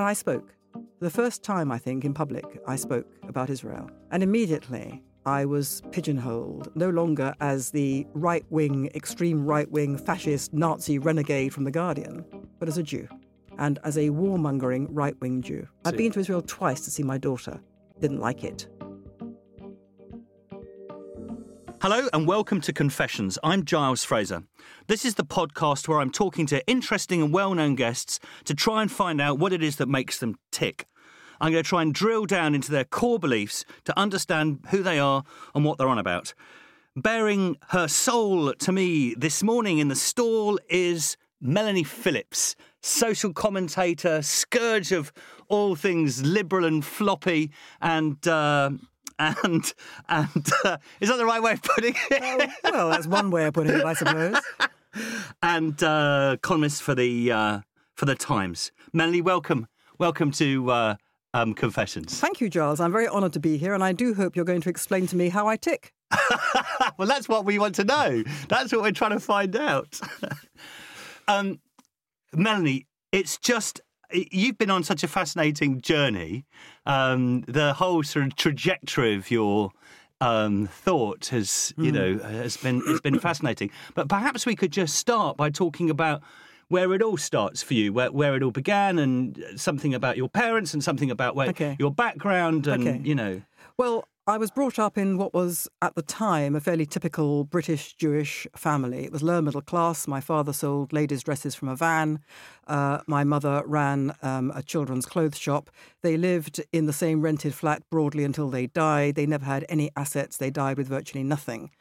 And I spoke. The first time, I think, in public, I spoke about Israel. And immediately, I was pigeonholed no longer as the right wing, extreme right wing, fascist, Nazi renegade from The Guardian, but as a Jew and as a warmongering right wing Jew. I've been to Israel twice to see my daughter. Didn't like it. Hello and welcome to Confessions. I'm Giles Fraser. This is the podcast where I'm talking to interesting and well known guests to try and find out what it is that makes them tick. I'm going to try and drill down into their core beliefs to understand who they are and what they're on about. Baring her soul to me this morning in the stall is Melanie Phillips, social commentator, scourge of all things liberal and floppy, and uh, and and uh, is that the right way of putting it? Well, well, that's one way of putting it, I suppose. and uh, columnist for the uh, for the Times. Melanie, welcome, welcome to uh, um, Confessions. Thank you, Giles. I'm very honoured to be here, and I do hope you're going to explain to me how I tick. well, that's what we want to know. That's what we're trying to find out. um, Melanie, it's just you've been on such a fascinating journey. Um, the whole sort of trajectory of your um, thought has, you know, has been has been fascinating. But perhaps we could just start by talking about where it all starts for you, where where it all began, and something about your parents, and something about where Okay. your background, and Okay. you know. Well, I was brought up in what was at the time a fairly typical British Jewish family. It was lower middle class. My father sold ladies' dresses from a van. Uh, my mother ran um, a children's clothes shop. They lived in the same rented flat broadly until they died. They never had any assets. They died with virtually nothing.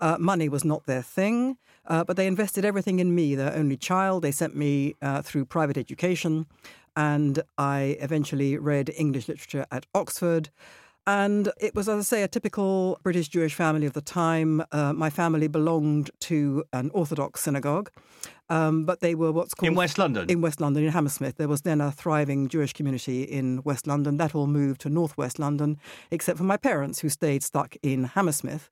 Uh, money was not their thing, uh, but they invested everything in me, their only child. They sent me uh, through private education, and I eventually read English literature at Oxford. And it was, as I say, a typical British Jewish family of the time. Uh, my family belonged to an Orthodox synagogue, um, but they were what's called In West London? In West London, in Hammersmith, there was then a thriving Jewish community in West London. That all moved to Northwest London, except for my parents, who stayed stuck in Hammersmith.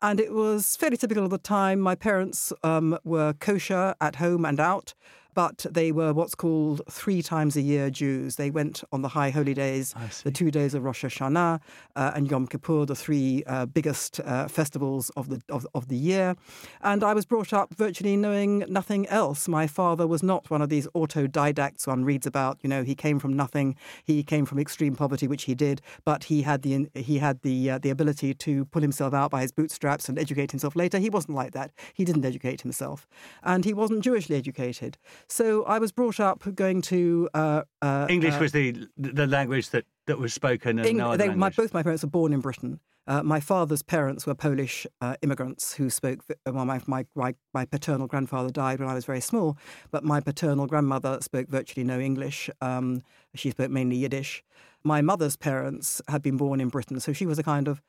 And it was fairly typical of the time. My parents um, were kosher at home and out, but they were what's called three times a year Jews. They went on the high holy days, the two days of Rosh Hashanah uh, and Yom Kippur, the three uh, biggest uh, festivals of the of, of the year. And I was brought up virtually knowing nothing else. My father was not one of these autodidacts one reads about. You know, he came from nothing. He came from extreme poverty, which he did, but he had the he had the uh, the ability to pull himself out by his bootstraps and educate himself later. He wasn't like that. He didn't educate himself, and he wasn't Jewishly educated. So I was brought up going to uh, uh, English uh, was the the language that, that was spoken, and Eng- no they, my, both my parents were born in Britain. Uh, my father's parents were Polish uh, immigrants who spoke. Well, my, my, my, my paternal grandfather died when I was very small, but my paternal grandmother spoke virtually no English. Um, she spoke mainly Yiddish. My mother's parents had been born in Britain, so she was a kind of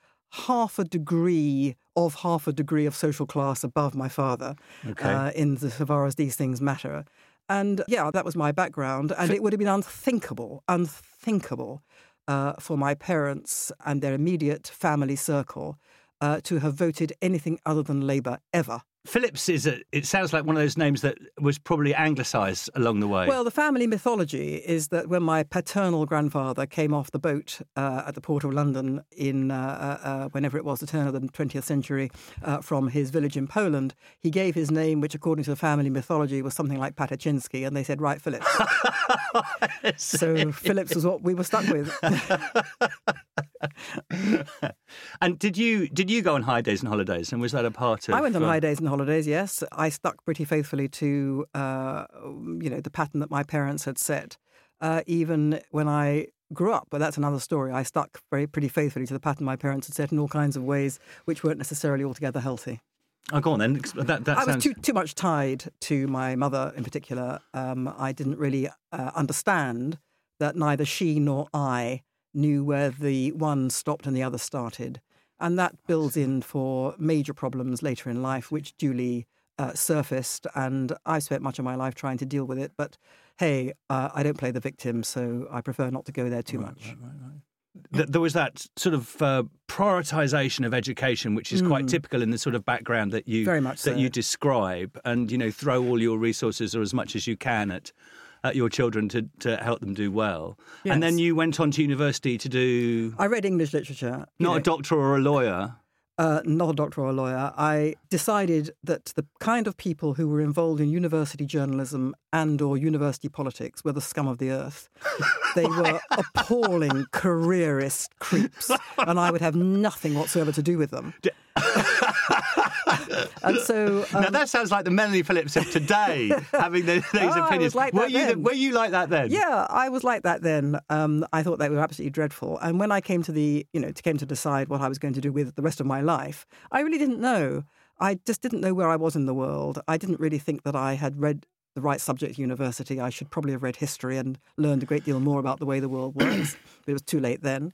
half a degree of half a degree of social class above my father Okay. uh, in the, so far as these things matter. And yeah, that was my background. And it would have been unthinkable, unthinkable uh, for my parents and their immediate family circle uh, to have voted anything other than Labour ever. Phillips is a. It sounds like one of those names that was probably anglicised along the way. Well, the family mythology is that when my paternal grandfather came off the boat uh, at the port of London in uh, uh, uh, whenever it was the turn of the 20th century uh, from his village in Poland, he gave his name, which according to the family mythology was something like Patachinsky, and they said, right, Phillips. so Phillips was what we were stuck with. and did you did you go on high days and holidays? And was that a part of? I went on uh, high days and holidays. Yes, I stuck pretty faithfully to uh, you know the pattern that my parents had set, uh, even when I grew up. But that's another story. I stuck very pretty faithfully to the pattern my parents had set in all kinds of ways, which weren't necessarily altogether healthy. Oh, go on then. That, that I was too too much tied to my mother in particular. Um, I didn't really uh, understand that neither she nor I knew where the one stopped and the other started, and that builds in for major problems later in life, which duly uh, surfaced. And I've spent much of my life trying to deal with it, but hey, uh, I don't play the victim, so I prefer not to go there too much. th- there was that sort of uh, prioritization of education, which is quite typical in the sort of background that you Mm. That so. you describe, and you know, throw all your resources or as much as you can at at your children to, to help them do well. Yes. And then you went on to university to do I read English literature. not know, a doctor or a lawyer. uh, not a doctor or a lawyer, I decided that the kind of people who were involved in university journalism and or university politics were the scum of the earth. They were appalling careerist creeps, and I would have nothing whatsoever to do with them. and so, now um, that sounds like the Melanie Phillips of today, having those, those Oh, opinions. like were you the, were you like that then? yeah, I was like that then. Um, I thought they were absolutely dreadful. And when I came to the, you know, to came to decide what I was going to do with the rest of my life, I really didn't know. I just didn't know where I was in the world. I didn't really think that I had read the right subject at university. I should probably have read history and learned a great deal more about the way the world works. but it was too late then.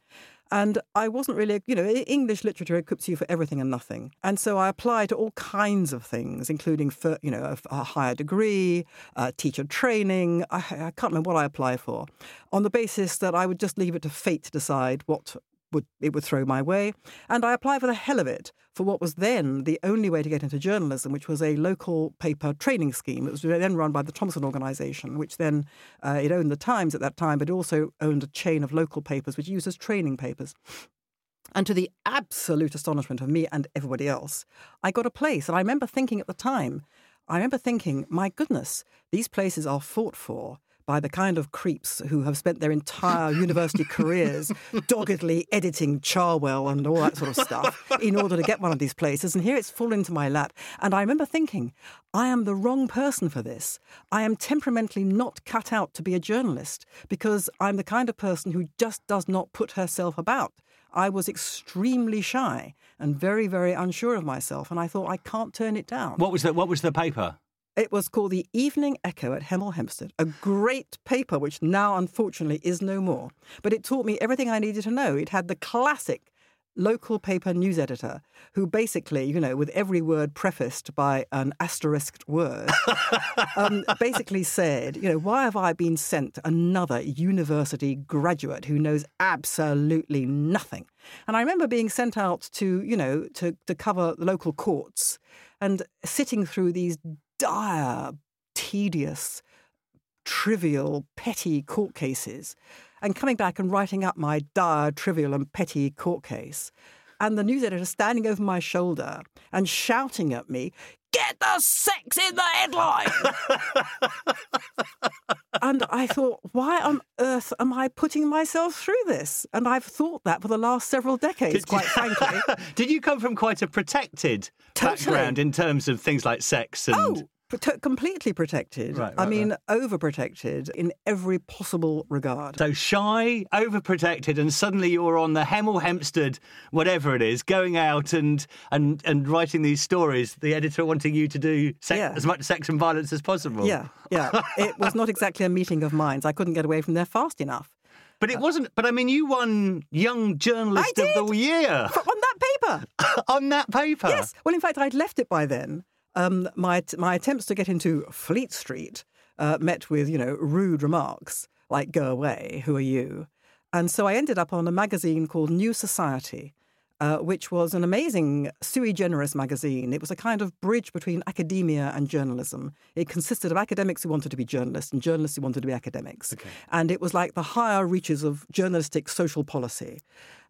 And I wasn't really, you know, English literature equips you for everything and nothing. And so I applied to all kinds of things, including, for, you know, a, a higher degree, uh, teacher training. I, I can't remember what I applied for, on the basis that I would just leave it to fate to decide what would it would throw my way. And I applied for the hell of it for what was then the only way to get into journalism, which was a local paper training scheme. It was then run by the Thomson Organisation, which then uh, it owned the Times at that time, but also owned a chain of local papers which used as training papers. And to the absolute astonishment of me and everybody else, I got a place. And I remember thinking at the time, I remember thinking, my goodness, these places are fought for by the kind of creeps who have spent their entire university careers doggedly editing Cherwell and all that sort of stuff in order to get one of these places. And here it's fallen into my lap. And I remember thinking, I am the wrong person for this. I am temperamentally not cut out to be a journalist because I'm the kind of person who just does not put herself about. I was extremely shy and very, very unsure of myself, and I thought I can't turn it down. What was the What was the paper? It was called the Evening Echo at Hemel Hempstead, a great paper which now unfortunately is no more. But it taught me everything I needed to know. It had the classic local paper news editor who basically, you know, with every word prefaced by an asterisked word, um, basically said, you know, why have I been sent another university graduate who knows absolutely nothing? And I remember being sent out to, you know, to, to cover the local courts and sitting through these dire, tedious, trivial, petty court cases and coming back and writing up my dire, trivial, and petty court case. And the news editor standing over my shoulder and shouting at me, Get the sex in the headline! and I thought, why on earth am I putting myself through this? And I've thought that for the last several decades, quite frankly. Did you come from quite a protected Totally. background in terms of things like sex and? Oh, prote- completely protected. Right, I right, mean, overprotected in every possible regard. So shy, overprotected, and suddenly you're on the Hemel Hempstead, whatever it is, going out and and and writing these stories. The editor wanting you to do sex, Yeah. as much sex and violence as possible. Yeah, yeah. it was not exactly a meeting of minds. I couldn't get away from there fast enough. but it uh, wasn't. But I mean, you won Young Journalist I of the Year on that paper, on that paper. yes. Well, in fact, I'd left it by then. Um, my my attempts to get into Fleet Street uh, met with you know rude remarks like "Go away, who are you?" And so I ended up on a magazine called New Society, uh, which was an amazing sui generis magazine. It was a kind of bridge between academia and journalism. It consisted of academics who wanted to be journalists and journalists who wanted to be academics. And it was like the higher reaches of journalistic social policy.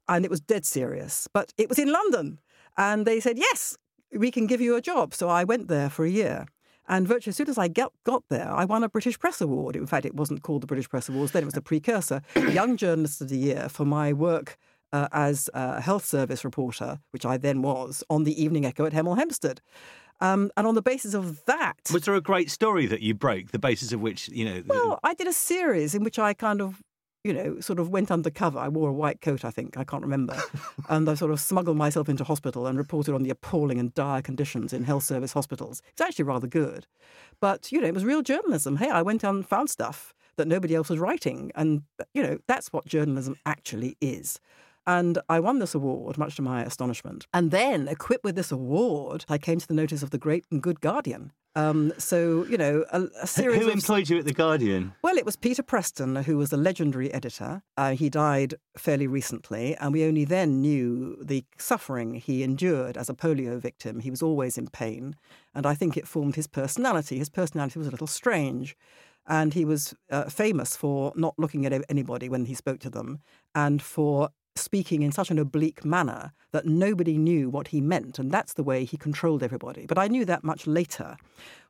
And it was dead serious. But it was in London. And they said, yes, we can give you a job. So I went there for a year. And virtually as soon as I got, got there, I won a British Press Award. In fact, it wasn't called the British Press Awards then, it was the precursor, Young Journalist of the Year for my work uh, as a health service reporter, which I then was, on the Evening Echo at Hemel Hempstead. Um, and on the basis of that, Was there a great story that you broke, the basis of which you know? well, I did a series in which I kind of, you know, sort of went undercover. I wore a white coat, I think, I can't remember. and I sort of smuggled myself into hospital and reported on the appalling and dire conditions in health service hospitals. It's actually rather good. But, you know, it was real journalism. Hey, I went out and found stuff that nobody else was writing. And, you know, that's what journalism actually is. And I won this award, much to my astonishment. And then, equipped with this award, I came to the notice of the great and good Guardian. Um, so, you know, a, a series Who of employed you at the Guardian? well, it was Peter Preston, who was a legendary editor. Uh, he died fairly recently, and we only then knew the suffering he endured as a polio victim. He was always in pain, and I think it formed his personality. His personality was a little strange. And he was uh, famous for not looking at anybody when he spoke to them and for speaking in such an oblique manner that nobody knew what he meant. And that's the way he controlled everybody. But I knew that much later.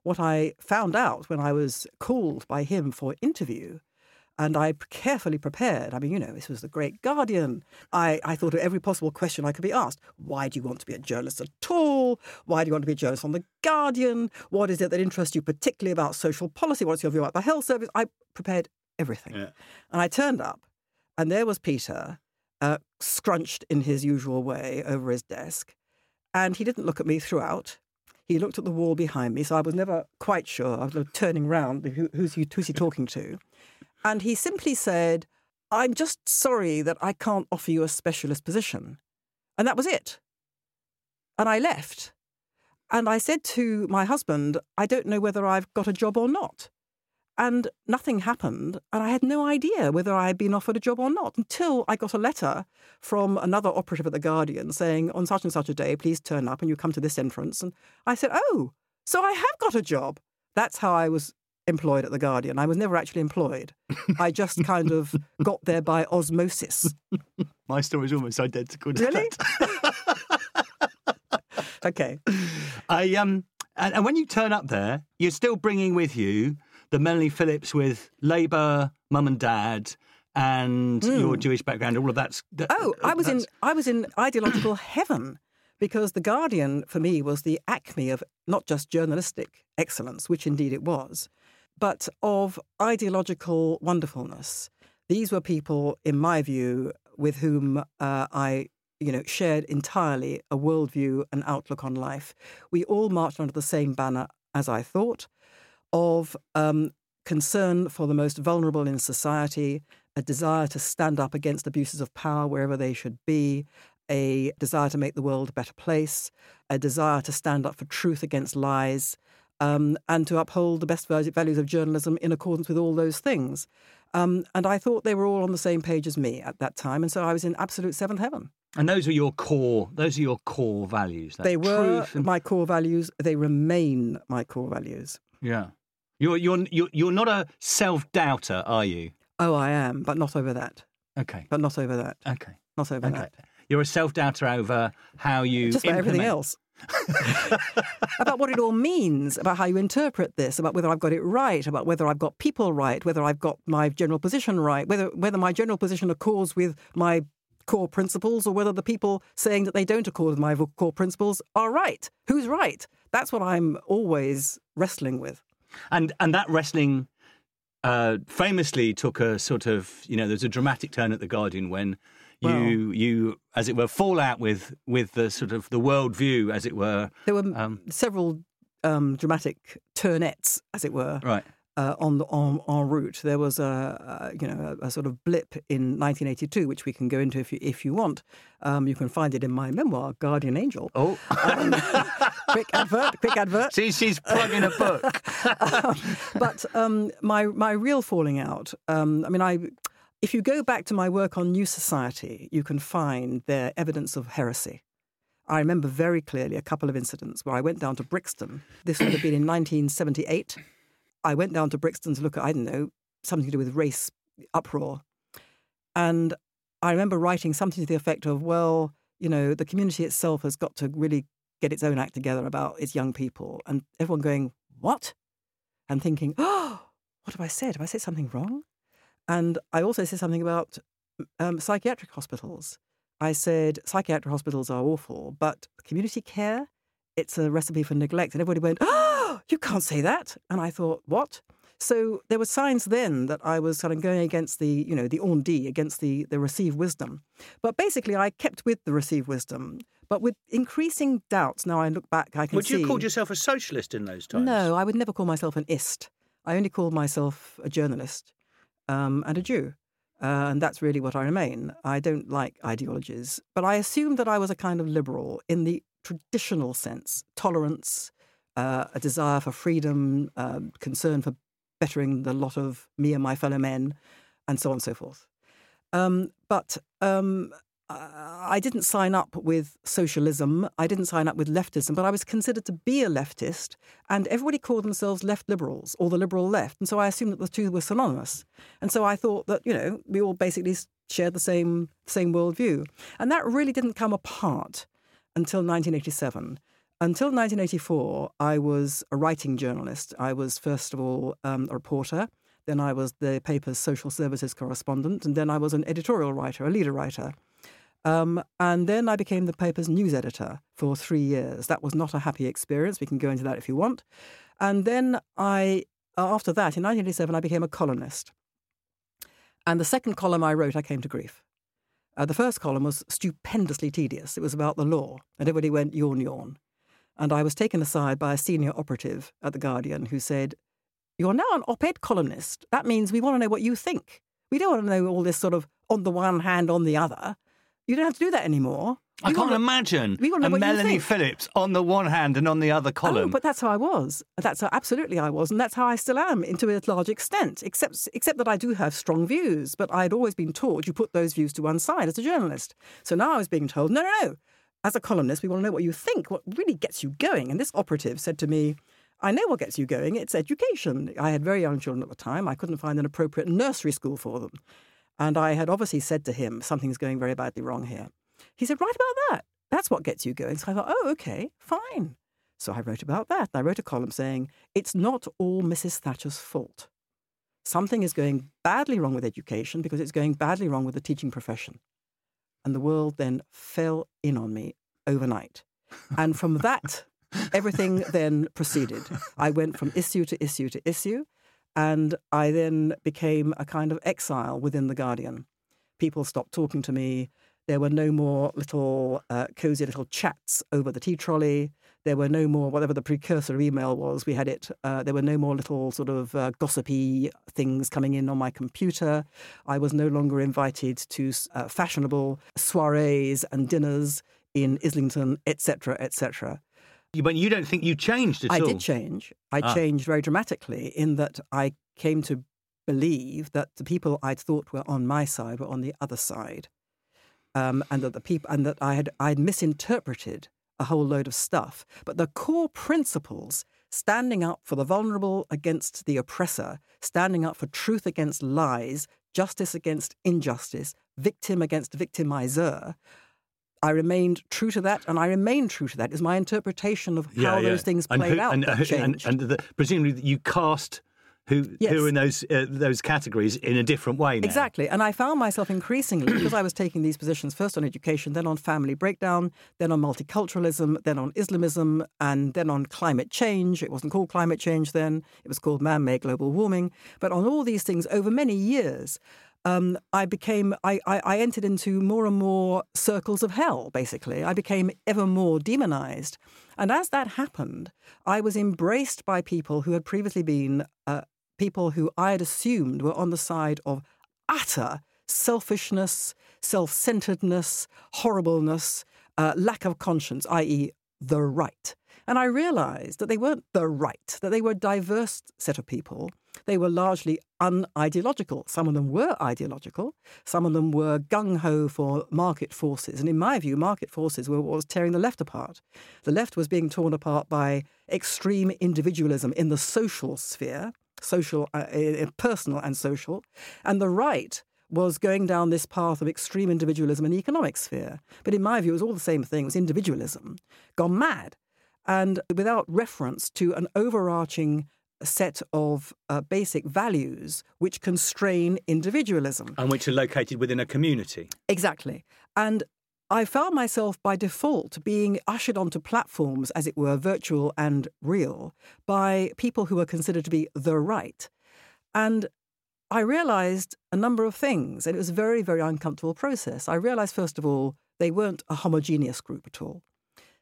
What I found out when I was called by him for interview and I carefully prepared. I mean, you know, this was the great Guardian. I, I thought of every possible question I could be asked. Why do you want to be a journalist at all? Why do you want to be a journalist on the Guardian? What is it that interests you particularly about social policy? What's your view about the health service? I prepared everything. Yeah. And I turned up, and there was Peter, uh, scrunched in his usual way over his desk. And he didn't look at me throughout. He looked at the wall behind me, so I was never quite sure. I was turning round. Who, who's, he, who's he talking to? And he simply said, I'm just sorry that I can't offer you a specialist position. And that was it. And I left. And I said to my husband, I don't know whether I've got a job or not. And nothing happened. And I had no idea whether I had been offered a job or not until I got a letter from another operative at The Guardian saying, on such and such a day, please turn up and you come to this entrance. And I said, oh, so I have got a job. That's how I was employed at The Guardian. I was never actually employed. I just kind of got there by osmosis. My story is almost identical to really? okay. I um and, and when you turn up there, you're still bringing with you the Melanie Phillips with Labour, mum and dad, and mm. your Jewish background. All of that's. That, oh, I was in I was in ideological heaven because the Guardian for me was the acme of not just journalistic excellence, which indeed it was, but of ideological wonderfulness. These were people, in my view, with whom uh, I you know, shared entirely a worldview and outlook on life. We all marched under the same banner, as I thought, of um, concern for the most vulnerable in society, a desire to stand up against abuses of power wherever they should be, a desire to make the world a better place, a desire to stand up for truth against lies, um, and to uphold the best values of journalism in accordance with all those things. Um, and I thought they were all on the same page as me at that time, and so I was in absolute seventh heaven. And those are your core. Those are your core values. They were and... my core values. They remain my core values. Yeah, you're you're you're, you're not a self doubter, are you? Oh, I am, but not over that. Okay, but not over that. Okay, not over okay. that. You're a self doubter over how you just about everything else. about what it all means, about how you interpret this, about whether I've got it right, about whether I've got people right, whether I've got my general position right, whether whether my general position accords with my core principles or whether the people saying that they don't accord with my core principles are right. Who's right? That's what I'm always wrestling with. And and that wrestling uh, famously took a sort of you know there's a dramatic turn at the Guardian when well, you you as it were fall out with with the sort of the world view as it were. There were um, several um, dramatic turnettes as it were. Right. Uh, on the on en route, there was a, a you know a, a, sort of blip in 1982, which we can go into if you if you want. Um, you can find it in my memoir, Guardian Angel. Oh, um, quick advert! Quick advert! See, she's plugging a book. um, but um, my my real falling out. Um, I mean, I if you go back to my work on New Society, you can find there evidence of heresy. I remember very clearly a couple of incidents where I went down to Brixton. This would have been in 1978. I went down to Brixton to look at, I don't know, something to do with race uproar. And I remember writing something to the effect of, well, you know, the community itself has got to really get its own act together about its young people. And everyone going, what? And thinking, oh, what have I said? Have I said something wrong? And I also said something about um, psychiatric hospitals. I said psychiatric hospitals are awful, but community care, it's a recipe for neglect. And everybody went, oh, you can't say that. And I thought, what? So there were signs then that I was kind of going against the, you know, the on dit, against the, the received wisdom. But basically, I kept with the received wisdom, but with increasing doubts. Now I look back, I can would see. Would you call yourself a socialist in those times? No, I would never call myself an ist. I only called myself a journalist um, and a Jew. Uh, and that's really what I remain. I don't like ideologies, but I assumed that I was a kind of liberal in the traditional sense tolerance, uh, a desire for freedom, uh, concern for bettering the lot of me and my fellow men, and so on and so forth. Um, but um, I didn't sign up with socialism. I didn't sign up with leftism, but I was considered to be a leftist, and everybody called themselves left liberals or the liberal left. And so I assumed that the two were synonymous. And so I thought that, you know, we all basically shared the same, same worldview. And that really didn't come apart until 1987. Until 1984, I was a writing journalist. I was, first of all, um, a reporter. Then I was the paper's social services correspondent. And then I was an editorial writer, a leader writer. Um, and then I became the paper's news editor for three years. That was not a happy experience. We can go into that if you want. And then I, after that, in 1987, I became a columnist. And the second column I wrote, I came to grief. Uh, the first column was stupendously tedious. It was about the law, and everybody went yawn, yawn. And I was taken aside by a senior operative at The Guardian who said, You're now an op ed columnist. That means we want to know what you think. We don't want to know all this sort of on the one hand, on the other. You don't have to do that anymore. I We can't wanna- imagine we a know what you Melanie. Phillips on the one hand and on the other oh, column. Oh, but that's how I was. That's how absolutely I was, and that's how I still am, into a large extent. Except, except that I do have strong views, but I'd always been taught you put those views to one side as a journalist. So now I was being told, no, no, no. As a columnist, we want to know what you think, what really gets you going. And this operative said to me, I know what gets you going. It's education. I had very young children at the time. I couldn't find an appropriate nursery school for them. And I had obviously said to him, something's going very badly wrong here. He said, Write about that. That's what gets you going. So I thought, oh, okay, fine. So I wrote about that. I wrote a column saying, It's not all Mrs. Thatcher's fault. Something is going badly wrong with education because it's going badly wrong with the teaching profession. And the world then fell in on me overnight. And from that, everything then proceeded. I went from issue to issue to issue. And I then became a kind of exile within The Guardian. People stopped talking to me. There were no more little uh, cozy little chats over the tea trolley. There were no more, whatever the precursor of email was, we had it. Uh, there were no more little sort of uh, gossipy things coming in on my computer. I was no longer invited to uh, fashionable soirees and dinners in Islington, etc., etc. But you don't think you changed at I all? did change. I Ah. changed very dramatically in that I came to believe that the people I'd thought were on my side were on the other side, um, and that the people and that I had I'd misinterpreted a whole load of stuff. But the core principles. Standing up for the vulnerable against the oppressor, standing up for truth against lies, justice against injustice, victim against victimizer, I remained true to that, and I remain true to that. Is my interpretation of how those things And played who- out and, that and, and the, presumably you cast who Yes. who are in those uh, those categories in a different way now. Exactly. And I found myself increasingly, because I was taking these positions first on education, then on family breakdown, then on multiculturalism, then on Islamism, and then on climate change. It wasn't called climate change then, it was called man made global warming. But on all these things over many years, um, I became, I, I, I entered into more and more circles of hell, basically. I became ever more demonized. And as that happened, I was embraced by people who had previously been uh, people who I had assumed were on the side of utter selfishness, self centeredness, horribleness, uh, lack of conscience, i.e., the right. And I realized that they weren't the right, that they were a diverse set of people. They were largely unideological. Some of them were ideological. Some of them were gung ho for market forces. And in my view, market forces were what was tearing the left apart. The left was being torn apart by extreme individualism in the social sphere, social, uh, uh, personal and social. And the right was going down this path of extreme individualism in the economic sphere. But in my view, it was all the same thing. It was individualism gone mad. And without reference to an overarching set of uh, basic values which constrain individualism. And which are located within a community. Exactly. And I found myself by default being ushered onto platforms, as it were, virtual and real, by people who were considered to be the right. And I realized a number of things, and it was a very, very uncomfortable process. I realized, first of all, they weren't a homogeneous group at all.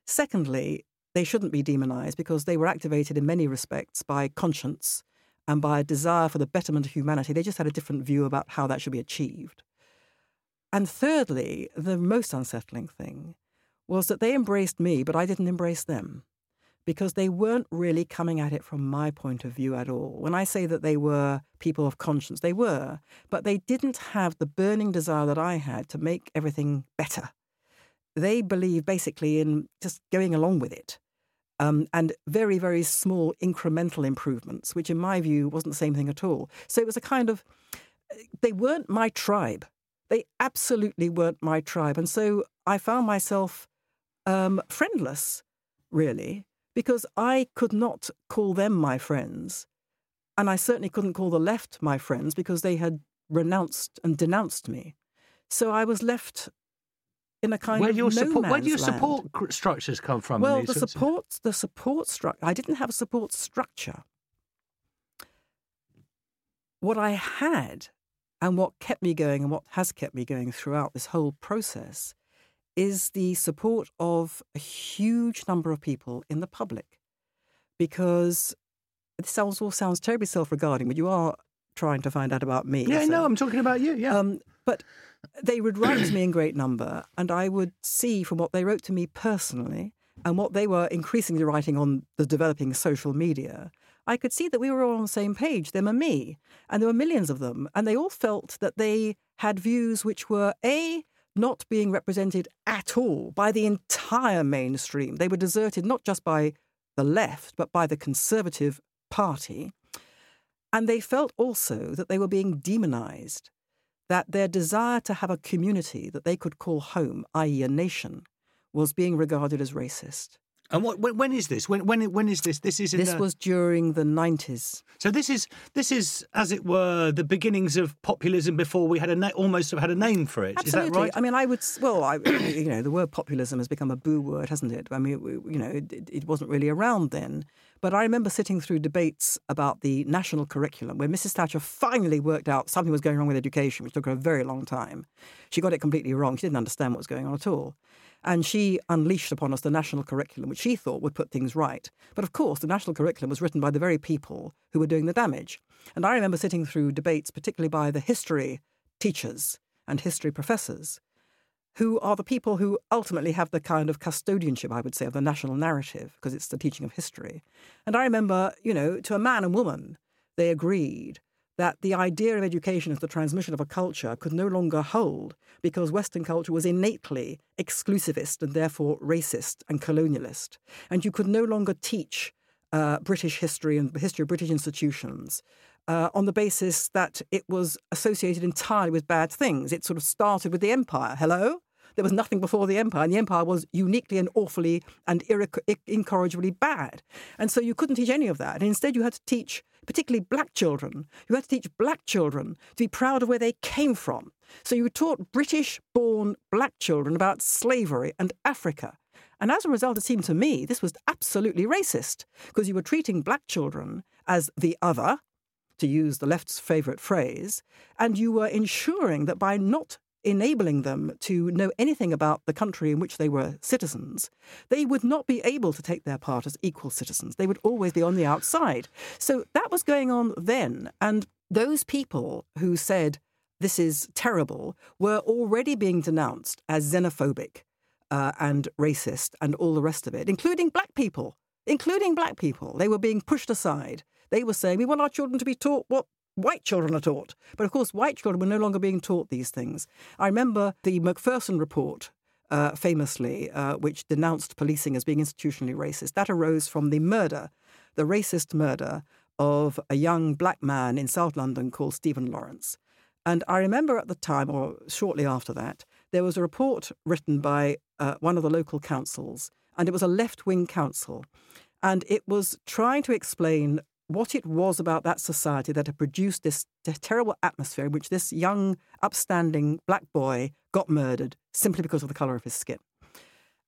Secondly, they shouldn't be demonized because they were activated in many respects by conscience and by a desire for the betterment of humanity. They just had a different view about how that should be achieved. And thirdly, the most unsettling thing was that they embraced me, but I didn't embrace them. because they weren't really coming at it from my point of view at all. When I say that they were people of conscience, they were, but they didn't have the burning desire that I had to make everything better. They believed basically in just going along with it. Um, and very, very small incremental improvements, which in my view wasn't the same thing at all. So it was a kind of, they weren't my tribe. They absolutely weren't my tribe. And so I found myself um, friendless, really, because I could not call them my friends. And I certainly couldn't call the left my friends because they had renounced and denounced me. So I was left in a kind where of your no support, man's where do your support structures come from? Well, the sorts of- support, the support structure. I didn't have a support structure. What I had, and what kept me going, and what has kept me going throughout this whole process, is the support of a huge number of people in the public. Because this sounds all sounds terribly self-regarding, but you are trying to find out about me. Yeah, so- no, I'm talking about you. Yeah. um, but they would write to me in great number, and I would see from what they wrote to me personally and what they were increasingly writing on the developing social media, I could see that we were all on the same page, them and me. And there were millions of them, and they all felt that they had views which were A, not being represented at all by the entire mainstream. They were deserted not just by the left, but by the Conservative Party. And they felt also that they were being demonized that their desire to have a community that they could call home, i.e., a nation, was being regarded as racist. And what? When, when is this? When? When? When is this? This is in This the- was during the 90s. So this is this is as it were the beginnings of populism before we had a na- almost had a name for it. Is Absolutely. that right? I mean, I would, well, I, you know, the word populism has become a boo word, hasn't it? I mean, you know, it- it wasn't really around then. But I remember sitting through debates about the national curriculum where Mrs. Thatcher finally worked out something was going wrong with education, which took her a very long time. She got it completely wrong. She didn't understand what was going on at all. And she unleashed upon us the national curriculum, which she thought would put things right. But of course, the national curriculum was written by the very people who were doing the damage. And I remember sitting through debates, particularly by the history teachers and history professors, who are the people who ultimately have the kind of custodianship, I would say, of the national narrative, because it's the teaching of history. And I remember, you know, to a man and woman, they agreed that the idea of education as the transmission of a culture could no longer hold because Western culture was innately exclusivist and therefore racist and colonialist. And you could no longer teach uh, British history and the history of British institutions uh, on the basis that it was associated entirely with bad things. It sort of started with the empire. Hello? There was nothing before the empire, and the empire was uniquely and awfully and irre- incorrigibly bad. And so you couldn't teach any of that. And instead, you had to teach, particularly black children, you had to teach black children to be proud of where they came from. So you taught British born black children about slavery and Africa. And as a result, it seemed to me this was absolutely racist because you were treating black children as the other, to use the left's favourite phrase, and you were ensuring that by not enabling them to know anything about the country in which they were citizens, they would not be able to take their part as equal citizens. They would always be on the outside. So that was going on then. And those people who said, this is terrible, were already being denounced as xenophobic uh, and racist and all the rest of it, including black people. Including black people. They were being pushed aside. They were saying, we want our children to be taught what white children are taught. But of course, white children were no longer being taught these things. I remember the Macpherson report, uh, famously, uh, which denounced policing as being institutionally racist. That arose from the murder, the racist murder of a young black man in South London called Stephen Lawrence. And I remember at the time, or shortly after that, there was a report written by uh, one of the local councils, and it was a left wing council. And it was trying to explain what it was about that society that had produced this terrible atmosphere in which this young, upstanding black boy got murdered simply because of the colour of his skin.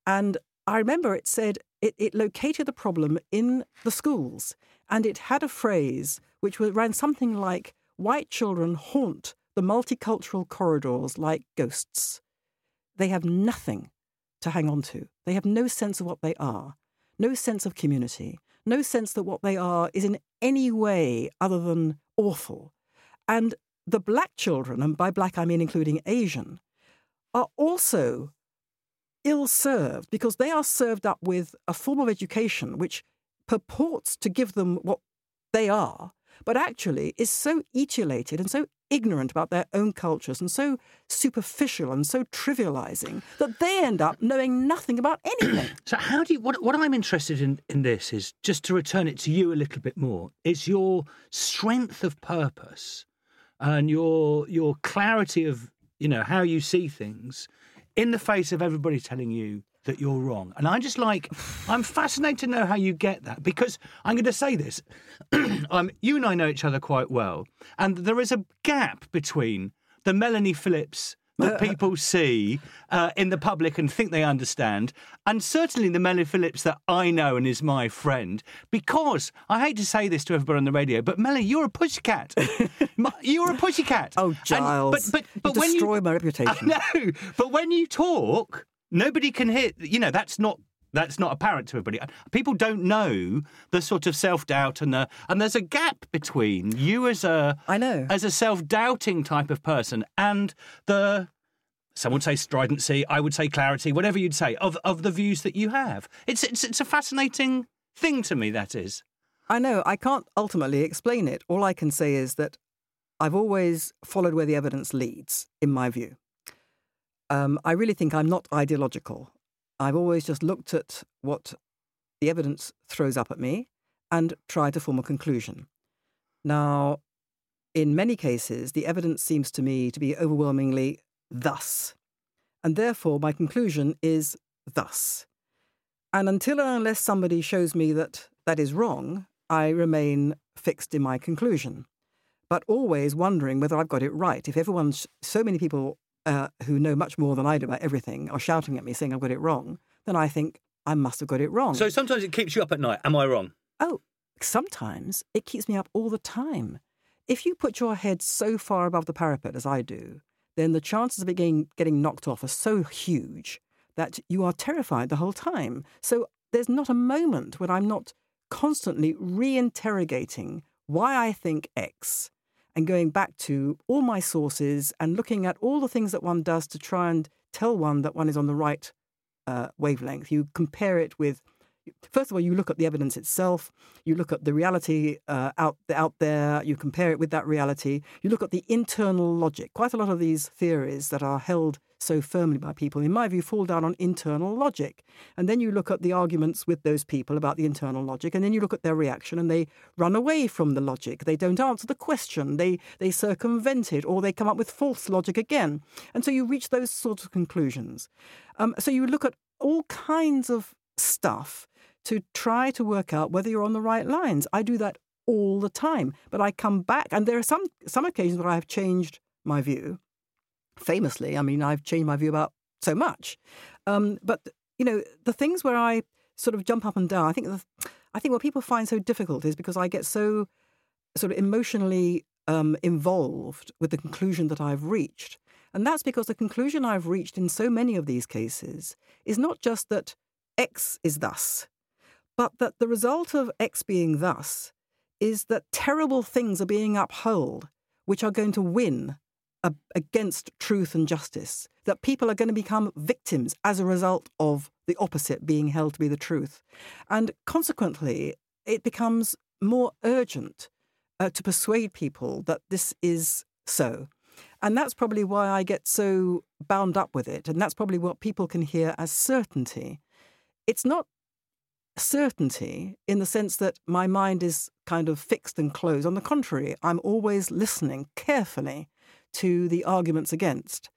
And I remember it said it, it located the problem in the schools, and it had a phrase which ran something like white children haunt the multicultural corridors like ghosts. They have nothing to hang on to. They have no sense of what they are, no sense of community, no sense that what they are is in any way other than awful. And the black children, and by black I mean including Asian, are also ill served because they are served up with a form of education which purports to give them what they are, but actually is so etiolated and so ignorant about their own cultures and so superficial and so trivializing that they end up knowing nothing about anything. so how do you what what I'm interested in in this is just to return it to you a little bit more. It's your strength of purpose and your your clarity of, you know, how you see things in the face of everybody telling you that you're wrong. And I just like, I'm fascinated to know how you get that because I'm going to say this. um, you and I know each other quite well, and there is a gap between the Melanie Phillips that people see uh, in the public and think they understand, and certainly the Melanie Phillips that I know and is my friend. Because I hate to say this to everybody on the radio, but Melanie, you're a pussycat. you're a pussycat. Oh, Giles! And, but but but you when destroy you my reputation. no, but when you talk, nobody can hear. You know, that's not that's not apparent to everybody. People don't know the sort of self doubt and the and there's a gap between you as a I know as a self doubting type of person and the some would say stridency, I would say clarity, whatever you'd say of of the views that you have. It's it's it's a fascinating thing to me. That is. I know. I can't ultimately explain it. All I can say is that I've always followed where the evidence leads, in my view. Um, I really think I'm not ideological. I've always just looked at what the evidence throws up at me and tried to form a conclusion. Now, in many cases, the evidence seems to me to be overwhelmingly thus. And therefore, my conclusion is thus. And until and unless somebody shows me that that is wrong, I remain fixed in my conclusion. But always wondering whether I've got it right. If everyone's, so many people uh, who know much more than I do about everything are shouting at me saying I've got it wrong, then I think I must have got it wrong. So sometimes it keeps you up at night. Am I wrong? Oh, sometimes it keeps me up all the time. If you put your head so far above the parapet as I do, then the chances of it getting, getting knocked off are so huge that you are terrified the whole time. So there's not a moment when I'm not constantly reinterrogating why I think X and going back to all my sources and looking at all the things that one does to try and tell one that one is on the right uh, wavelength. You compare it with, first of all, you look at the evidence itself. You look at the reality uh, out out there. You compare it with that reality. You look at the internal logic. Quite a lot of these theories that are held so firmly by people, in my view, fall down on internal logic. And then you look at the arguments with those people about the internal logic, and then you look at their reaction, and they run away from the logic. They don't answer the question. They they circumvent it, or they come up with false logic again. And so you reach those sorts of conclusions. Um, so you look at all kinds of stuff to try to work out whether you're on the right lines. I do that all the time, but I come back, and there are some some occasions where I have changed my view famously, I mean, I've changed my view about so much. Um, but you know, the things where I sort of jump up and down, I think the, I think what people find so difficult is because I get so sort of emotionally um, involved with the conclusion that I've reached. And that's because the conclusion I've reached in so many of these cases is not just that X is thus, but that the result of X being thus is that terrible things are being upheld, which are going to win against truth and justice, that people are going to become victims as a result of the opposite being held to be the truth. And consequently, it becomes more urgent uh, to persuade people that this is so. And that's probably why I get so bound up with it. And that's probably what people can hear as certainty. It's not certainty in the sense that my mind is kind of fixed and closed. On the contrary, I'm always listening carefully to the arguments against.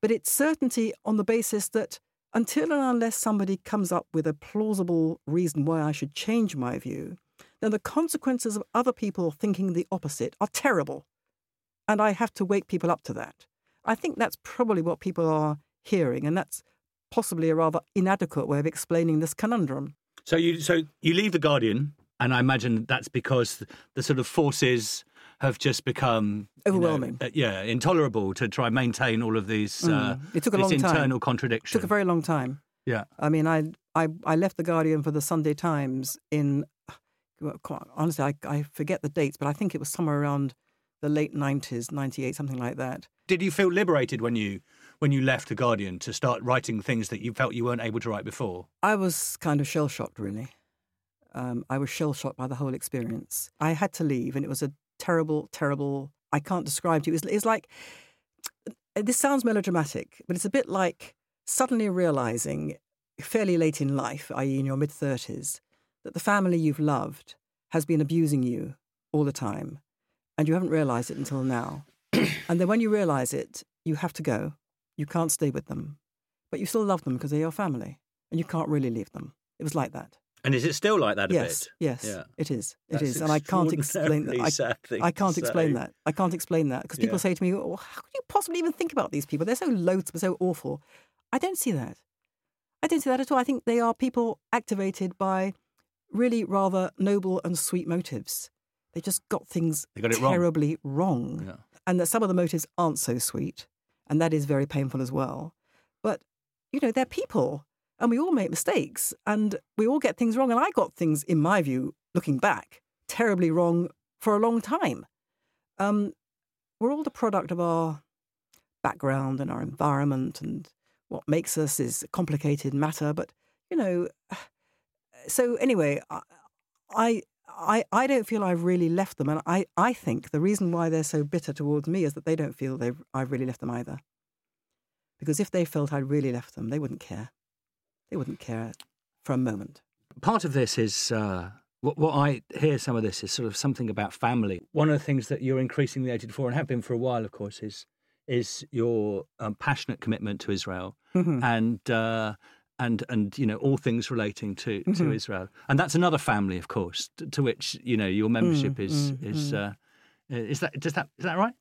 But it's certainty on the basis that until and unless somebody comes up with a plausible reason why I should change my view, then the consequences of other people thinking the opposite are terrible. And I have to wake people up to that. I think that's probably what people are hearing, and that's possibly a rather inadequate way of explaining this conundrum. So you so you leave the Guardian, and I imagine that's because the sort of forces have just become overwhelming. You know, uh, yeah, intolerable to try and maintain all of these. Mm. Uh, it took a long internal time. contradiction. It took a very long time. Yeah. I mean, I I I left the Guardian for the Sunday Times in. Honestly, I, I forget the dates, but I think it was somewhere around the late nineties, ninety eight, something like that. Did you feel liberated when you when you left the Guardian to start writing things that you felt you weren't able to write before? I was kind of shell shocked, really. Um, I was shell shocked by the whole experience. I had to leave, and it was a terrible, terrible. I can't describe to you. It's, it's like this sounds melodramatic, but it's a bit like suddenly realizing fairly late in life, i.e., in your mid 30s, that the family you've loved has been abusing you all the time, and you haven't realized it until now. and then when you realize it, you have to go. You can't stay with them, but you still love them because they're your family, and you can't really leave them. It was like that. And is it still like that a yes, bit? Yes, Yeah. it is. It That's is, and I can't explain that. I, sad thing I can't explain that. I can't explain that because people Yeah. say to me, oh, "How could you possibly even think about these people? They're so loathsome, so awful." I don't see that. I don't see that at all. I think they are people activated by really rather noble and sweet motives. They just got things They got it wrong. terribly wrong, Yeah. and that some of the motives aren't so sweet, and that is very painful as well. But you know, they're people, and we all make mistakes, and we all get things wrong. And I got things, in my view, looking back, terribly wrong for a long time. Um, we're all the product of our background and our environment, and what makes us is a complicated matter. But you know, so anyway, I, I I I don't feel I've really left them, and I I think the reason why they're so bitter towards me is that they don't feel they've I've really left them either. Because if they felt I'd really left them, they wouldn't care. They wouldn't care for a moment. part of this is uh, what, what I hear. Some of this is sort of something about family. One of the things that you're increasingly aged for, and have been for a while, of course, is is your um, passionate commitment to Israel Mhm. and uh, and and you know all things relating to to Mhm. Israel. And that's another family, of course, to, to which you know your membership Mm, is mm, is. mm. Uh, is that does that is that right?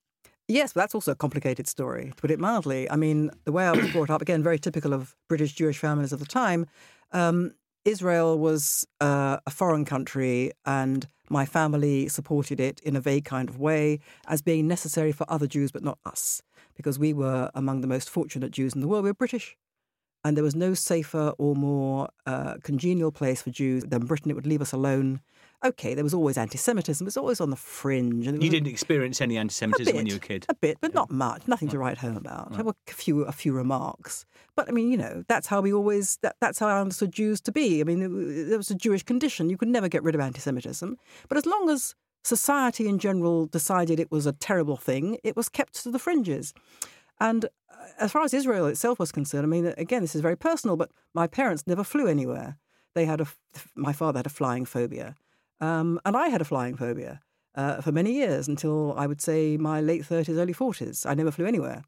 Yes, but that's also a complicated story, to put it mildly. I mean, the way I was brought up, again, very typical of British Jewish families of the time, um, Israel was uh, a foreign country, and my family supported it in a vague kind of way as being necessary for other Jews, but not us, because we were among the most fortunate Jews in the world. We were British. And there was no safer or more uh, congenial place for Jews than Britain. It would leave us alone. Okay, there was always anti Semitism, it was always on the fringe. And You didn't experience any anti-Semitism when you were a kid. a bit, but not much. Nothing to write home about. There were a few, a few remarks. But I mean, you know, that's how we always. That, that's how I understood Jews to be. I mean, it- there was a Jewish condition. You could never get rid of anti-Semitism. But as long as society in general decided it was a terrible thing, it was kept to the fringes. And uh, as far as Israel itself was concerned, I mean, again, this is very personal. But my parents never flew anywhere. They had a. My father had a flying phobia, um, and I had a flying phobia uh, for many years until I would say my late 30s, early 40s. I never flew anywhere.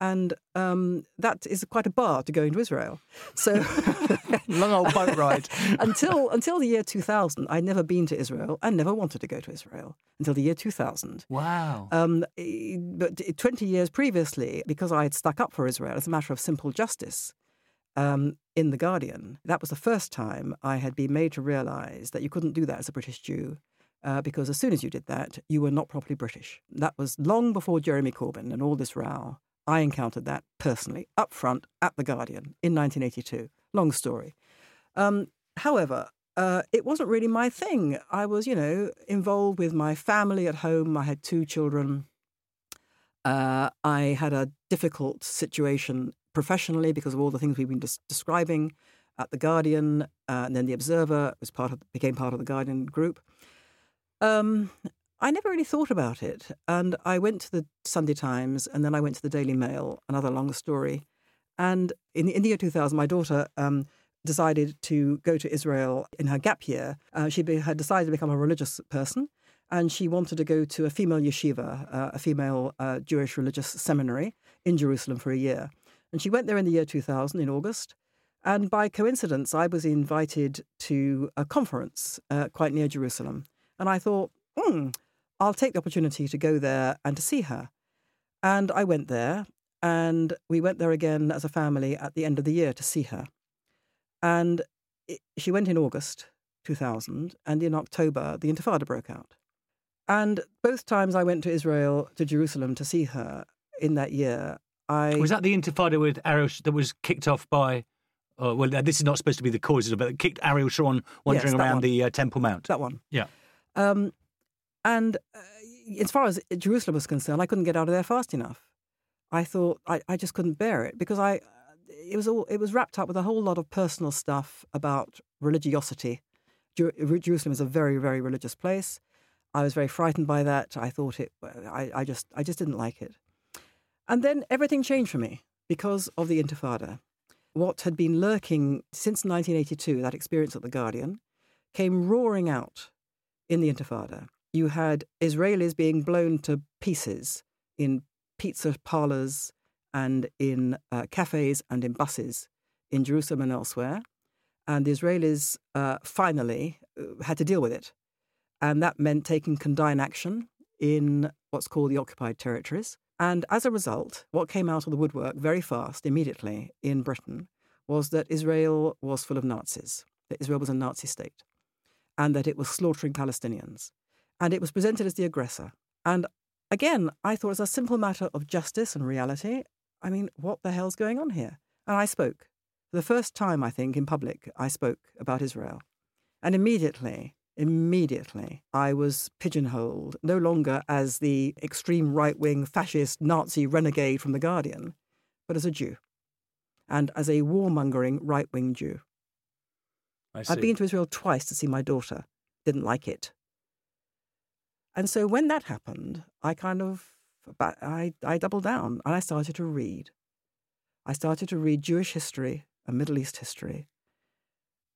And um, that is quite a bar to go into Israel. So Long old boat ride. until until the year 2000, I'd never been to Israel and never wanted to go to Israel until the year 2000. wow. Um, but 20 years previously, because I had stuck up for Israel as a matter of simple justice um, in The Guardian, that was the first time I had been made to realize that you couldn't do that as a British Jew. Uh, because as soon as you did that, you were not properly British. That was long before Jeremy Corbyn and all this row. I encountered that personally, up front at The Guardian in 1982. Long story. Um, however, uh, it wasn't really my thing. I was, you know, involved with my family at home. I had two children. Uh, I had a difficult situation professionally because of all the things we've been des- describing at the Guardian, uh, and then the Observer was part of became part of the Guardian group. Um, I never really thought about it, and I went to the Sunday Times, and then I went to the Daily Mail. Another long story. And in, in the year 2000, my daughter um, decided to go to Israel in her gap year. Uh, she be, had decided to become a religious person, and she wanted to go to a female yeshiva, uh, a female uh, Jewish religious seminary in Jerusalem for a year. And she went there in the year 2000 in August. And by coincidence, I was invited to a conference uh, quite near Jerusalem. And I thought, hmm, I'll take the opportunity to go there and to see her. And I went there, and we went there again as a family at the end of the year to see her. And it, she went in August 2000, and in October, the Intifada broke out. And both times I went to Israel, to Jerusalem to see her in that year, I. Was that the Intifada with Ariel that was kicked off by? Uh, well, this is not supposed to be the causes of it. But it kicked Ariel Sharon wandering that around one. the uh, Temple Mount. that one? Yeah. Um, and uh, as far as Jerusalem was concerned, I couldn't get out of there fast enough. I thought I, I just couldn't bear it because I it was all it was wrapped up with a whole lot of personal stuff about religiosity. Jerusalem is a very very religious place. I was very frightened by that. I thought it. I, I just I just didn't like it. And then everything changed for me because of the Intifada. What had been lurking since 1982, that experience at the Guardian, came roaring out in the Intifada. You had Israelis being blown to pieces in pizza parlors and in uh, cafes and in buses in Jerusalem and elsewhere. And the Israelis uh, finally uh, had to deal with it. And that meant taking condign action in what's called the occupied territories. And as a result, what came out of the woodwork very fast, immediately in Britain, was that Israel was full of Nazis, that Israel was a Nazi state, and that it was slaughtering Palestinians. And it was presented as the aggressor. And again, I thought it was a simple matter of justice and reality. I mean, what the hell's going on here? And I spoke. For the first time, I think, in public, I spoke about Israel. And immediately, immediately, I was pigeonholed no longer as the extreme right wing fascist Nazi renegade from The Guardian, but as a Jew and as a warmongering right wing Jew. I'd been to Israel twice to see my daughter, didn't like it. And so when that happened, I kind of I, I doubled down and I started to read. I started to read Jewish history and Middle East history.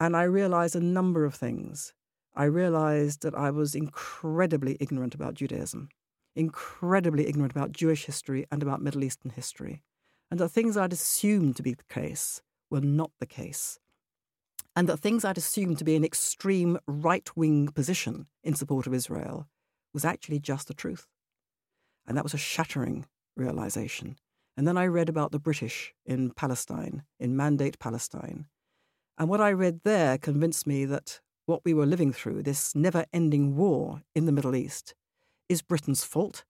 And I realized a number of things. I realized that I was incredibly ignorant about Judaism, incredibly ignorant about Jewish history and about Middle Eastern history and that things I'd assumed to be the case were not the case, and that things I'd assumed to be an extreme right wing position in support of Israel was actually just the truth. And that was a shattering realization. And then I read about the British in Palestine, in Mandate Palestine. And what I read there convinced me that what we were living through, this never ending war in the Middle East, is Britain's fault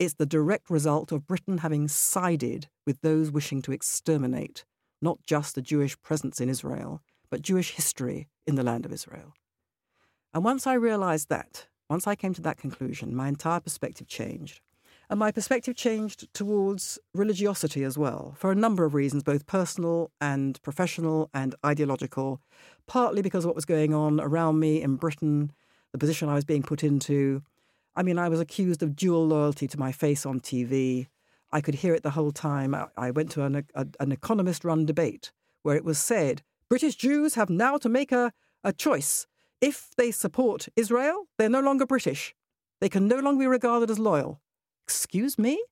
it's the direct result of Britain having sided with those wishing to exterminate not just the Jewish presence in Israel, but Jewish history in the land of Israel. And once I realized that, once I came to that conclusion, my entire perspective changed. And my perspective changed towards religiosity as well, for a number of reasons, both personal and professional and ideological, partly because of what was going on around me in Britain, the position I was being put into, I mean, I was accused of dual loyalty to my face on TV. I could hear it the whole time. I went to an, a, an economist run debate where it was said British Jews have now to make a, a choice. If they support Israel, they're no longer British. They can no longer be regarded as loyal. Excuse me?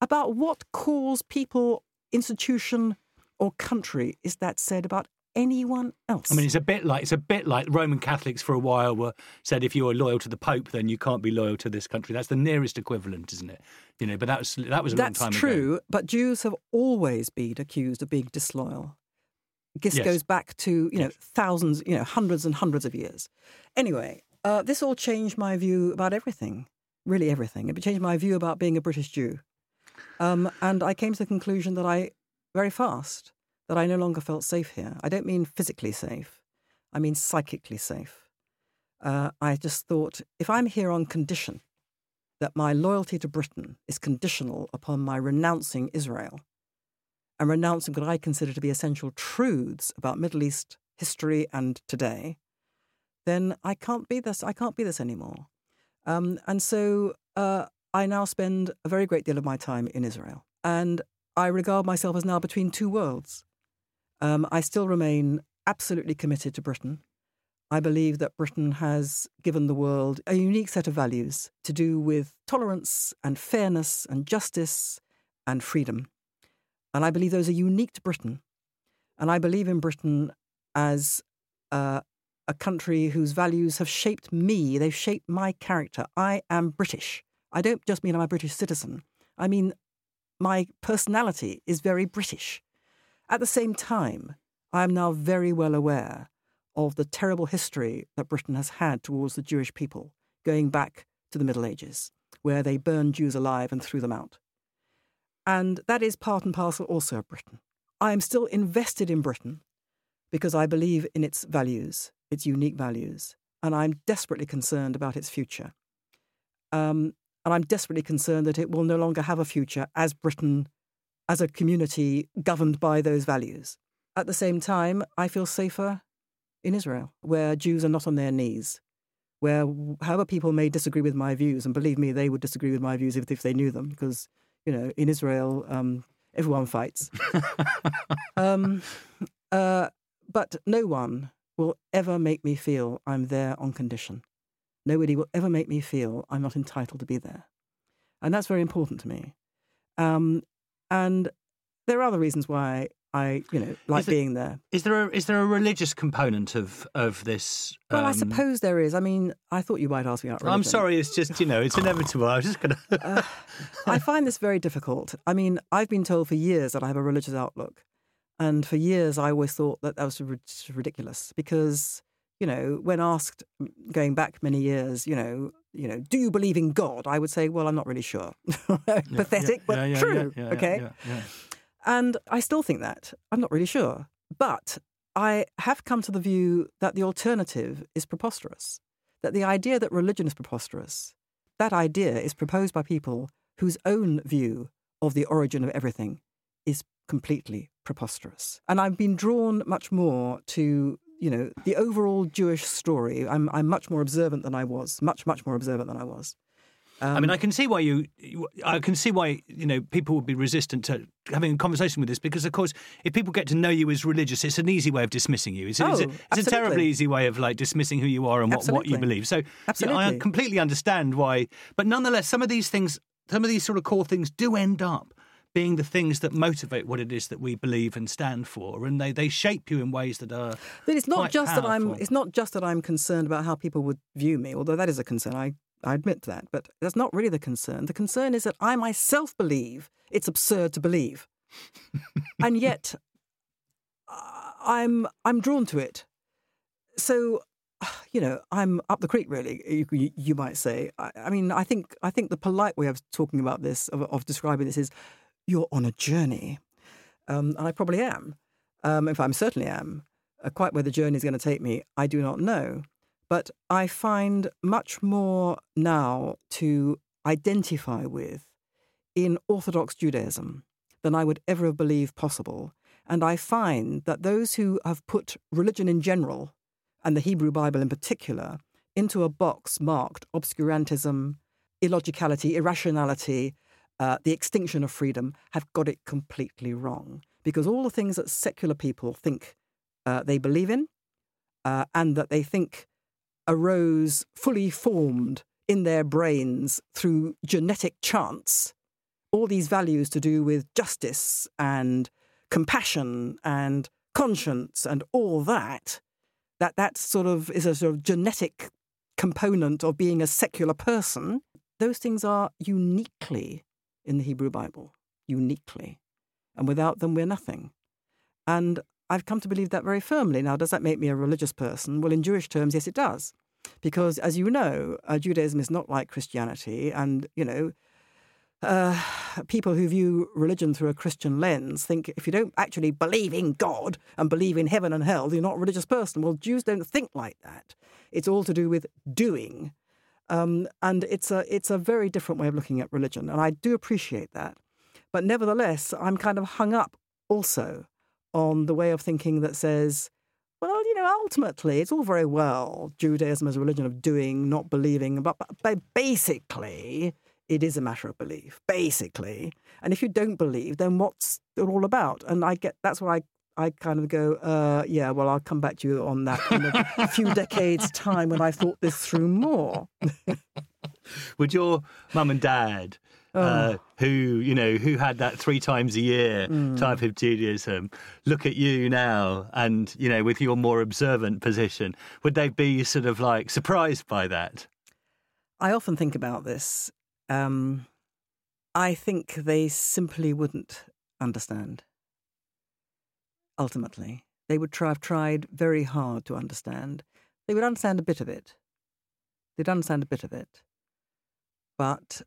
About what cause, people, institution, or country is that said about anyone else. I mean, it's a bit like it's a bit like Roman Catholics for a while were said if you are loyal to the Pope, then you can't be loyal to this country. That's the nearest equivalent, isn't it? You know, but that was that was a That's long time true, ago. That's true, but Jews have always been accused of being disloyal. This yes. goes back to you know thousands, you know, hundreds and hundreds of years. Anyway, uh, this all changed my view about everything, really everything. It changed my view about being a British Jew, um, and I came to the conclusion that I very fast that I no longer felt safe here. I don't mean physically safe, I mean psychically safe. Uh, I just thought if I'm here on condition that my loyalty to Britain is conditional upon my renouncing Israel and renouncing what I consider to be essential truths about Middle East history and today, then I can't be this. I can't be this anymore. Um, and so uh, I now spend a very great deal of my time in Israel, and I regard myself as now between two worlds. Um, I still remain absolutely committed to Britain. I believe that Britain has given the world a unique set of values to do with tolerance and fairness and justice and freedom. And I believe those are unique to Britain. And I believe in Britain as uh, a country whose values have shaped me, they've shaped my character. I am British. I don't just mean I'm a British citizen, I mean my personality is very British. At the same time, I am now very well aware of the terrible history that Britain has had towards the Jewish people, going back to the Middle Ages, where they burned Jews alive and threw them out. And that is part and parcel also of Britain. I am still invested in Britain because I believe in its values, its unique values, and I'm desperately concerned about its future. Um, and I'm desperately concerned that it will no longer have a future as Britain, as a community governed by those values. At the same time, I feel safer in Israel, where Jews are not on their knees, where however people may disagree with my views, and believe me, they would disagree with my views if, if they knew them, because, you know, in Israel, um, everyone fights. um, uh, but no one will ever make me feel I'm there on condition. Nobody will ever make me feel I'm not entitled to be there. And that's very important to me. Um, and there are other reasons why I, you know, like there, being there. Is there a, is there a religious component of of this? Well, um, I suppose there is. I mean, I thought you might ask me about religion. I'm sorry. It's just you know, it's inevitable. I was just going to. uh, I find this very difficult. I mean, I've been told for years that I have a religious outlook, and for years I always thought that that was ridiculous because you know, when asked going back many years, you know, you know, do you believe in God? I would say, well, I'm not really sure. Pathetic, yeah, but yeah, true. okay. And I still think that. I'm not really sure. But I have come to the view that the alternative is preposterous, that the idea that religion is preposterous, that idea is proposed by people whose own view of the origin of everything is completely preposterous. And I've been drawn much more to, you know, the overall Jewish story. I'm, I'm much more observant than I was, much, much more observant than I was. Um, I mean, I can see why you. I can see why you know people would be resistant to having a conversation with this because, of course, if people get to know you as religious, it's an easy way of dismissing you. It's, oh, it's, a, it's a, terribly easy way of like dismissing who you are and what, what you believe. So, you know, I completely understand why. But nonetheless, some of these things, some of these sort of core things, do end up being the things that motivate what it is that we believe and stand for, and they, they shape you in ways that are. But it's not just powerful. that I'm. It's not just that I'm concerned about how people would view me, although that is a concern. I I admit that, but that's not really the concern. The concern is that I myself believe it's absurd to believe, and yet uh, I'm I'm drawn to it. So, you know, I'm up the creek. Really, you, you might say. I, I, mean, I think I think the polite way of talking about this, of, of describing this, is you're on a journey, um, and I probably am. Um, in fact, I certainly am. Uh, quite where the journey is going to take me, I do not know. But I find much more now to identify with in Orthodox Judaism than I would ever have believed possible. And I find that those who have put religion in general, and the Hebrew Bible in particular, into a box marked obscurantism, illogicality, irrationality, uh, the extinction of freedom, have got it completely wrong. Because all the things that secular people think uh, they believe in, uh, and that they think arose fully formed in their brains through genetic chance, all these values to do with justice and compassion and conscience and all that, that that sort of is a sort of genetic component of being a secular person, those things are uniquely in the Hebrew Bible, uniquely. And without them, we're nothing. And I've come to believe that very firmly. Now, does that make me a religious person? Well, in Jewish terms, yes, it does. Because, as you know, uh, Judaism is not like Christianity. And, you know, uh, people who view religion through a Christian lens think if you don't actually believe in God and believe in heaven and hell, you're not a religious person. Well, Jews don't think like that. It's all to do with doing. Um, and it's a, it's a very different way of looking at religion. And I do appreciate that. But nevertheless, I'm kind of hung up also on the way of thinking that says, well, you know, ultimately, it's all very well Judaism as a religion of doing, not believing, but, but basically, it is a matter of belief, basically. And if you don't believe, then what's it all about? And I get that's where I I kind of go, uh, yeah, well, I'll come back to you on that in a few decades' time when I've thought this through more. Would your mum and dad uh, oh. who you know who had that three times a year mm. type of Judaism. Look at you now and you know with your more observant position. Would they be sort of like surprised by that? I often think about this. Um, I think they simply wouldn't understand. Ultimately they would try, have tried very hard to understand. They would understand a bit of it. They'd understand a bit of it. But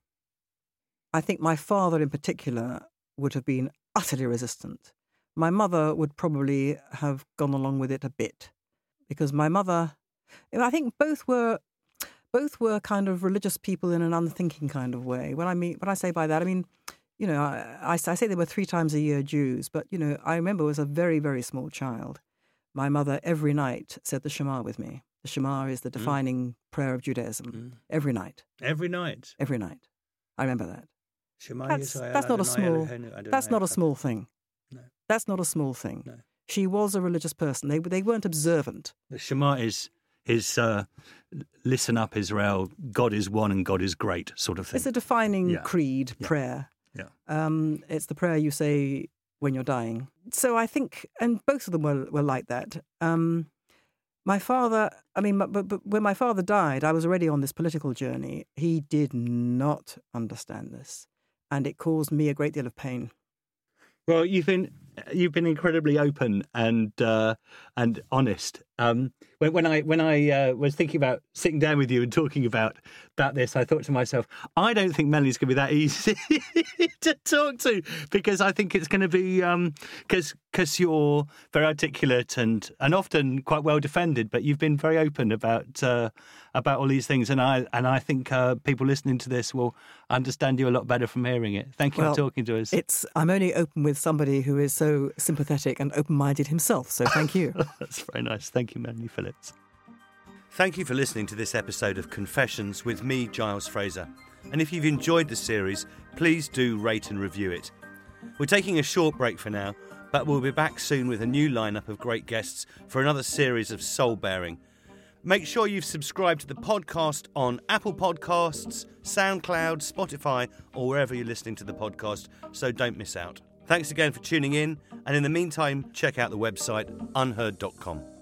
I think my father in particular would have been utterly resistant. My mother would probably have gone along with it a bit because my mother, I think both were, both were kind of religious people in an unthinking kind of way. When I mean, when I say by that, I mean, you know, I, I, I say they were three times a year Jews, but you know, I remember as a very, very small child, my mother every night said the Shema with me. The Shema is the defining prayer of Judaism. Mm. Every night, Every night. every night. I remember that. Shema That's, that's not a small. That's not a small thing. No. That's not a small thing. No. She was a religious person. They they weren't observant. The Shema is is uh, listen up, Israel. God is one and God is great, sort of thing. It's a defining Yeah. creed Yeah. prayer. Yeah. Um, it's the prayer you say when you're dying. So I think, and both of them were, were like that. Um, my father, I mean, but, but when my father died, I was already on this political journey. He did not understand this, and it caused me a great deal of pain. Well, you've been you've been incredibly open and uh, and honest. Um, when, when I when I uh, was thinking about sitting down with you and talking about about this, I thought to myself, I don't think Melanie's going to be that easy to talk to because I think it's going to be because because you're very articulate and and often quite well defended, but you've been very open about uh, about all these things, and I and I think uh, people listening to this will understand you a lot better from hearing it. Thank you Well, for talking to us. It's I'm only open with somebody who is so sympathetic and open-minded himself. So thank you. That's very nice. Thank you, Melanie Phillips. Thank you for listening to this episode of Confessions with me, Giles Fraser. And if you've enjoyed the series, please do rate and review it. We're taking a short break for now, but we'll be back soon with a new lineup of great guests for another series of soul bearing. Make sure you've subscribed to the podcast on Apple Podcasts, SoundCloud, Spotify, or wherever you're listening to the podcast so don't miss out. Thanks again for tuning in, and in the meantime, check out the website unherd.com.